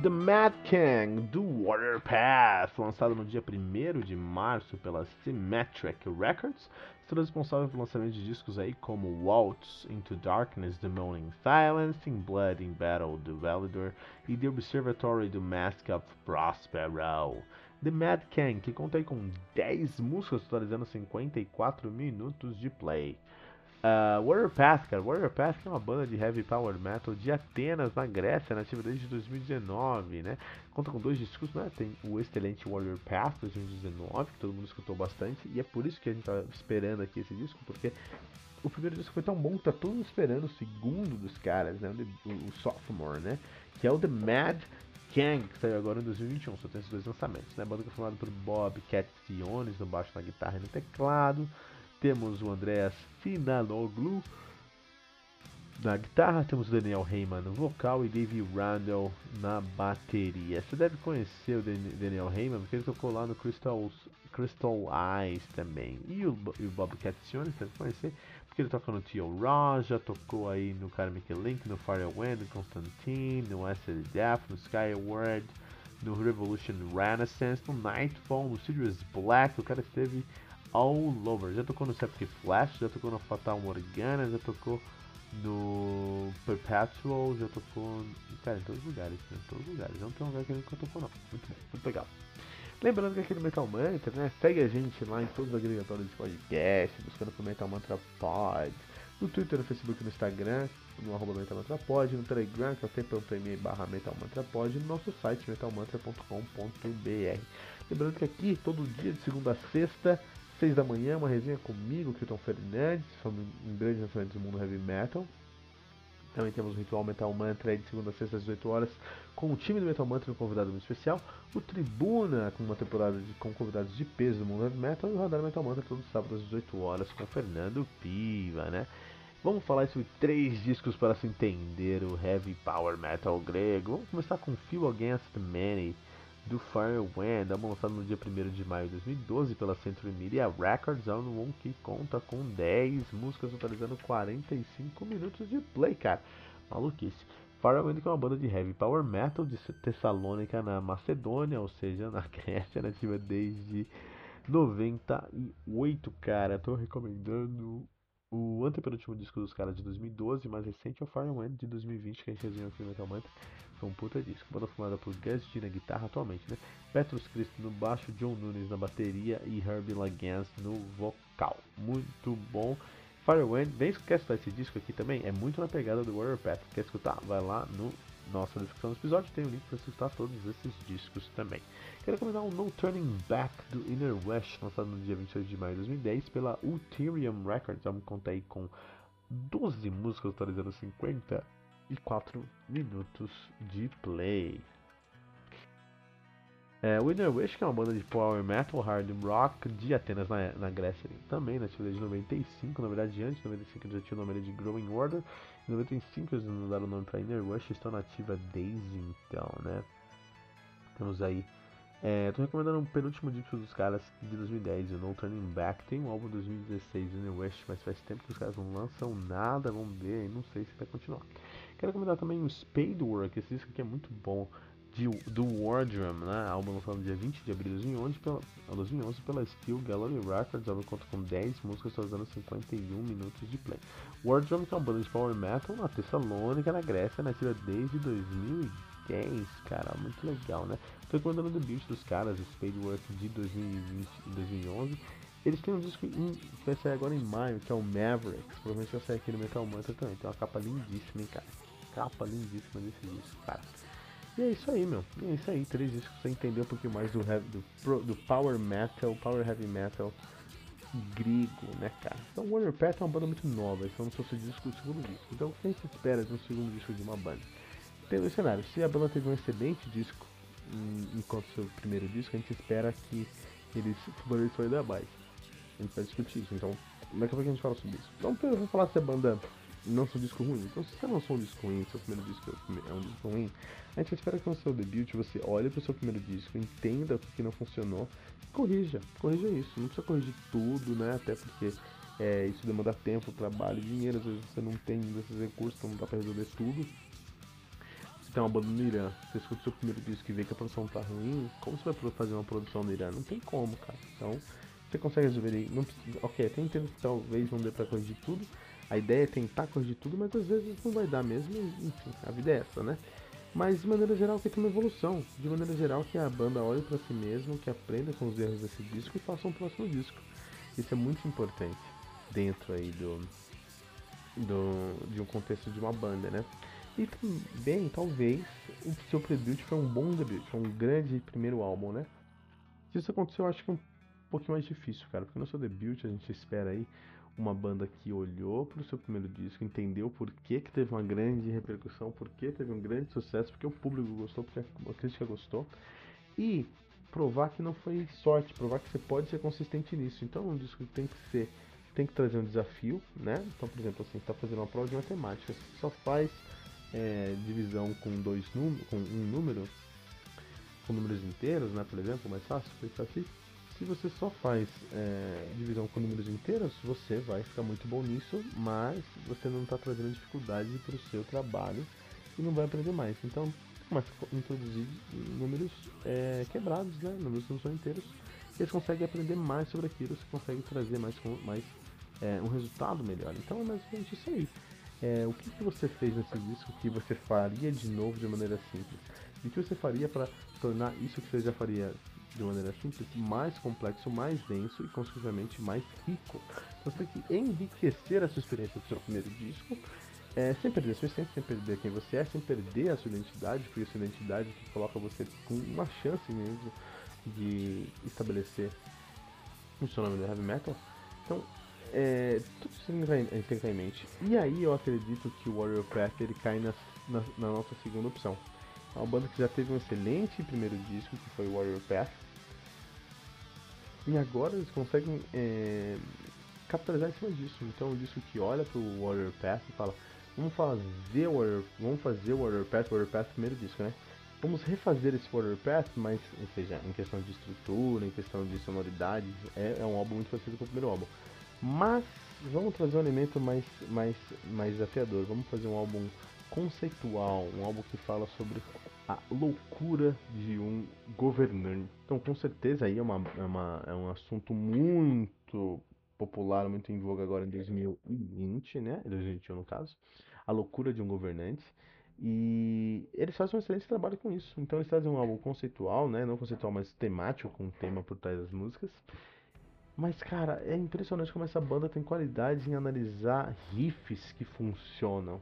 The Mad King do Water Path, lançado no dia 1 de março pela Symmetric Records, será responsável pelo lançamento de discos aí como Waltz Into Darkness The Moaning Silence, In Blood in Battle do Validor e The Observatory do Mask of Prospero. The Mad King, que conta com 10 músicas totalizando 54 minutos de play. Uh, Path, cara. Warrior Path é uma banda de heavy power metal de Atenas, na Grécia, nativa desde 2019, né? Conta com dois discos, né? Tem o excelente Warrior Path 2019, que todo mundo escutou bastante, e é por isso que a gente tá esperando aqui esse disco, porque o primeiro disco foi tão bom que tá todo mundo esperando o segundo dos caras, né? O, o Sophomore, né? Que é o The Mad Kang, que saiu agora em 2021, só tem esses dois lançamentos, né? A banda que foi formada por Bob Ciones no baixo, na guitarra e no teclado. Temos o Andreas Finaloglu na guitarra, temos o Daniel Heyman no vocal e Dave Randall na bateria. Você deve conhecer o Daniel Heyman porque ele tocou lá no Crystal, Crystal Eyes também. E o, e o Bob Catsione você deve conhecer porque ele toca no Tio Raw, tocou aí no Karmic Link, no Firewind, no Constantine, no Acid Death, no Skyward, no Revolution Renaissance, no Nightfall, no Sirius Black. O cara esteve all over. Já tocou no Septic Flash, já tocou no Fatal Morgana, já tocou no Perpetual, já tocou. Cara, em todos os lugares, né? Em todos os lugares. Não tem um lugar que ele nunca tocou, não. Muito, muito legal. Lembrando que aqui no Metal Mantra, né? Segue a gente lá em todos os agregadores de podcast, buscando por Metal Mantra Pod. No Twitter, no Facebook, no Instagram, no arroba Metal Mantra Pod, no Telegram, que é o tempo.me barra Metal Mantra Pod, e no nosso site metalmantra.com.br. Lembrando que aqui, todo dia, de segunda a sexta, 6 da manhã, uma resenha comigo, Kilton Fernandes, sobre um grande lançamento do mundo heavy metal. Também temos o Ritual Metal Mantra de segunda a sexta às 18 horas com o time do Metal Mantra e um convidado muito especial. O Tribuna com uma temporada de, com convidados de peso do mundo heavy metal. E o Radar Metal Mantra todos os sábados às 18 horas com o Fernando Piva, né? Vamos falar sobre três discos para se entender o heavy power metal grego. Vamos começar com Feel Against Many do Firewind, lançado no dia 1 de maio de 2012 pela Century Media Records, álbum que conta com 10 músicas totalizando 45 minutos de play, cara. Maluquice. Firewind é uma banda de heavy power metal de Tessalônica na Macedônia, ou seja, na Grécia, nativa desde 98, cara. Tô recomendando o antepenúltimo disco dos caras de 2012, mais recente é o Firewind de 2020, que a gente resenhou aqui no Metal Mantra. Foi um puta disco. Banda formada por Gus G na guitarra atualmente, né? Petrus Cristo no baixo, John Nunes na bateria e Herbie Lagans no vocal. Muito bom. Firewind, vem escutar esse disco aqui também, é muito na pegada do Warrior Path. Quer escutar? Vai lá no nossa descrição do episódio, tem o um link para escutar todos esses discos também. Quero recomendar o No Turning Back do Inner West, lançado no dia 28 de maio de 2010 pela Ulterium Records. Vamos contar aí com 12 músicas atualizando 54 minutos de play. É, o Inner Wish, que é uma banda de power metal, hard rock de Atenas, na, na Grécia também, nativa de 95, na verdade antes de 95 já tinha o nome de Growing Order, em 95 eles mudaram o nome para Inner Wish, estão nativa desde então, né? Temos aí, é, tô recomendando um penúltimo disco dos caras de 2010, o No Turning Back, tem um álbum de 2016, Inner Wish, mas faz tempo que os caras não lançam nada, vamos ver, não sei se vai continuar. Quero recomendar também o Spadework, esse disco aqui é muito bom, de, do Wardrum, né? Álbum lançado no dia 20 de abril de 2011 pela, 2011 pela Steel Gallery Records. O álbum conta com 10 músicas, totalizando 51 minutos de play. Wardrum, que é uma banda de power metal na Tessalônica, na Grécia, nativa desde 2010. Cara, muito legal, né? Tô recomendando o debut dos caras, Spadework de 2020 e 2011. Eles têm um disco que vai sair agora em maio, que é o Mavericks. Provavelmente vai sair aqui no Metal Mantra também. Tem uma capa lindíssima, hein, cara. Capa lindíssima desse disco, cara. E é isso aí, meu. E é isso aí. Três discos pra você entender um pouquinho mais do, heavy, do, do Power Metal, Power Heavy Metal grego, né, cara? Então, Warrior Path é uma banda muito nova. Esse é o seu disco, o segundo disco. Então, o que espera de um segundo disco de uma banda? Tem dois cenários. Se a banda teve um excelente disco enquanto seu primeiro disco, a gente espera que eles floresçam ainda mais. A gente vai discutir isso, então daqui a pouco a gente fala sobre isso. Então eu vou falar se a banda não são disco ruim. Então se você lançou um disco ruim, seu primeiro disco é um disco ruim, a gente espera que no seu debut você olhe para o seu primeiro disco, entenda o que não funcionou, corrija, corrija isso. Não precisa corrigir tudo, né? Até porque é, isso demanda tempo, trabalho, dinheiro, às vezes você não tem esses recursos, então não dá para resolver tudo. Tem uma banda no Irã, você escuta o seu primeiro disco e vê que a produção tá ruim, como você vai fazer uma produção no Irã? Não tem como, cara. Então, você consegue resolver. Não, ok, até entendo que talvez não dê pra corrigir tudo. A ideia é tentar corrigir tudo, mas às vezes não vai dar mesmo. Enfim, a vida é essa, né? Mas de maneira geral que tem uma evolução. De maneira geral que a banda olhe para si mesmo, que aprenda com os erros desse disco e faça um próximo disco. Isso é muito importante dentro aí do, do de um contexto de uma banda, né? E também, talvez, o seu debut foi um bom debut, foi um grande primeiro álbum, né? Se isso aconteceu, eu acho que é um pouquinho mais difícil, cara, porque no seu debut a gente espera aí uma banda que olhou para o seu primeiro disco, entendeu por que, que teve uma grande repercussão, por que teve um grande sucesso, porque o público gostou, porque a crítica gostou, e provar que não foi sorte, provar que você pode ser consistente nisso. Então, um disco tem que ser, tem que trazer um desafio, né? Então, por exemplo, assim, está fazendo uma prova de matemática, você só faz é, divisão com dois com um número, com números inteiros, né, por exemplo, mais fácil, pensar assim. Se você só faz é, divisão com números inteiros, você vai ficar muito bom nisso, mas você não está trazendo dificuldade para o seu trabalho e não vai aprender mais. Então, começa introduzir números é, quebrados, né, números que não são inteiros, e eles conseguem aprender mais sobre aquilo, você consegue trazer mais, mais é, um resultado melhor. Então é mais ou menos isso aí. É, o que, que você fez nesse disco que você faria de novo de maneira simples? E o que você faria para tornar isso que você já faria de maneira simples mais complexo, mais denso e, consequentemente, mais rico? Então, você tem que enriquecer a sua experiência do seu primeiro disco, é, sem perder a sua essência, sem perder quem você é, sem perder a sua identidade, porque a sua identidade que coloca você com uma chance mesmo de estabelecer o seu nome no heavy metal. Então, é, tudo isso tem que estar em mente. E aí eu acredito que o Warrior Path ele cai na, na, na, nossa segunda opção. É uma banda que já teve um excelente primeiro disco, que foi o Warrior Path. E agora eles conseguem é, capitalizar em cima disso. Então é um disco que olha para o Warrior Path e fala, vamos fazer o Warrior, vamos fazer o Warrior Path, Warrior Path primeiro disco, né? Vamos refazer esse Warrior Path, mas, ou seja, em questão de estrutura, em questão de sonoridade, é, é um álbum muito parecido com o primeiro álbum. Mas vamos trazer um elemento mais, mais, mais desafiador. Vamos fazer um álbum conceitual, um álbum que fala sobre a loucura de um governante. Então, com certeza aí é, uma, é, uma, é um assunto muito popular, muito em voga agora em 2020, né? 2021 no caso. A loucura de um governante. E eles fazem um excelente trabalho com isso. Então eles trazem um álbum conceitual, né? Não conceitual, mas temático, com um tema por trás das músicas. Mas, cara, é impressionante como essa banda tem qualidade em analisar riffs que funcionam,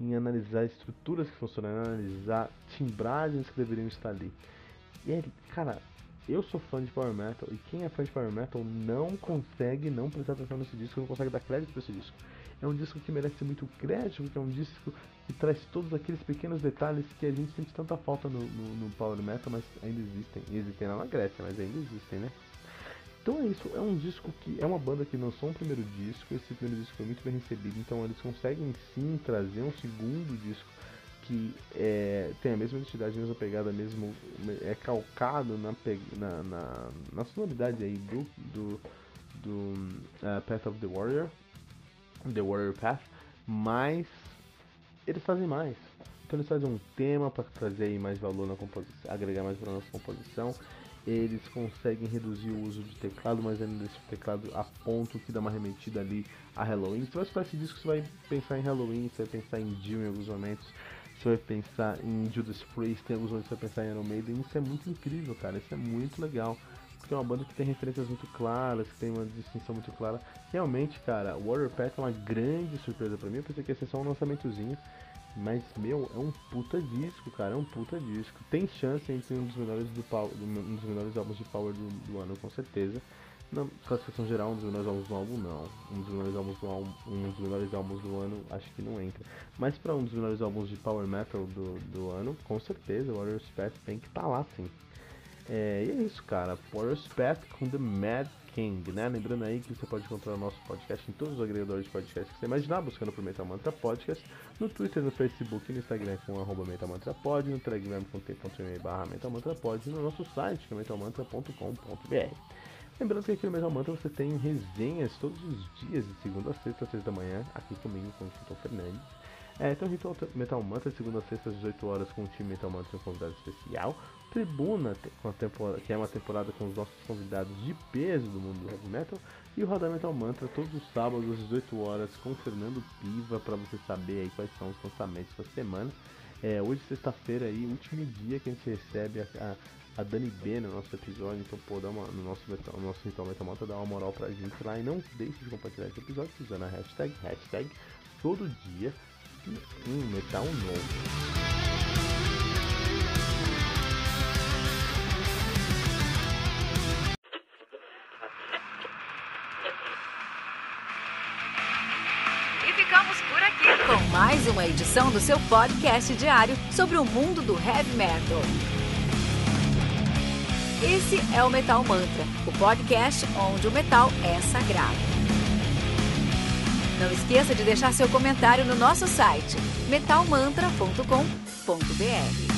em analisar estruturas que funcionam, em analisar timbragens que deveriam estar ali. E é, cara, eu sou fã de Power Metal e quem é fã de Power Metal não consegue não prestar atenção nesse disco, não consegue dar crédito para esse disco. É um disco que merece muito crédito, porque é um disco que traz todos aqueles pequenos detalhes que a gente sente tanta falta no, no, no Power Metal, mas ainda existem. Existem lá na Grécia, mas ainda existem, né? Então é isso, é um disco que é uma banda que lançou um primeiro disco, esse primeiro disco foi muito bem recebido, então eles conseguem sim trazer um segundo disco que é, tem a mesma identidade, a mesma pegada, mesmo é calcado na, na, na, na sonoridade aí do, do, do uh, Path of the Warrior, The Warrior Path, mas eles fazem mais. Então eles fazem um tema para trazer aí mais valor na composição, agregar mais valor na composição eles conseguem reduzir o uso de teclado, mas ainda esse teclado a ponto que dá uma remetida ali a Halloween. Você vai escutar esse disco, você vai pensar em Halloween, você vai pensar em Jill em alguns momentos, você vai pensar em Judas Priest, em alguns momentos você vai pensar em Iron Maiden. Isso é muito incrível, cara, isso é muito legal. Porque é uma banda que tem referências muito claras, que tem uma distinção muito clara. Realmente, cara, Warrior é uma grande surpresa para mim. Eu pensei que ia ser só um lançamentozinho. Mas, meu, é um puta disco, cara. É um puta disco. Tem chance entre um dos melhores do um dos melhores álbuns de Power do, do ano, com certeza. Na classificação geral, um dos melhores álbuns do álbum, não. Um dos melhores álbuns do um dos melhores álbuns do ano, acho que não entra. Mas para um dos melhores álbuns de power metal do, do ano, com certeza, Warrior's Path tem que estar tá lá, sim. É, e é isso, cara. Warrior's Path com The Mad King, né? Lembrando aí que você pode encontrar o nosso podcast em todos os agregadores de podcast que você imaginar, buscando por Metal Mantra Podcast, no Twitter, no Facebook no Instagram com arroba Metal Mantra Pod, no Telegram com t.me barra Pod e no nosso site que é metalmantra.com.br. Lembrando que aqui no Metal Mantra você tem resenhas todos os dias, de segunda a sexta, às seis da manhã, aqui comigo, com o Tito Fernandes. É, então Ritual Metal Mantra, segunda a sexta às 18 horas com o time Metal Mantra um convidado especial. Tribuna, que é uma temporada com os nossos convidados de peso do mundo do heavy metal. E o Radar Metal Mantra todos os sábados às 18 horas com Fernando Piva para você saber aí quais são os lançamentos da semana. É, hoje sexta-feira aí, último dia que a gente recebe a, a a Dani B no nosso episódio, então pô, dá uma, no nosso, metal, no nosso Ritual Metal Malta, dá uma moral pra gente lá e não deixe de compartilhar esse episódio usando a hashtag, hashtag todo dia um metal novo. Mais uma edição do seu podcast diário sobre o mundo do heavy metal. Esse é o Metal Mantra, o podcast onde o metal é sagrado. Não esqueça de deixar seu comentário no nosso site metalmantra.com.br.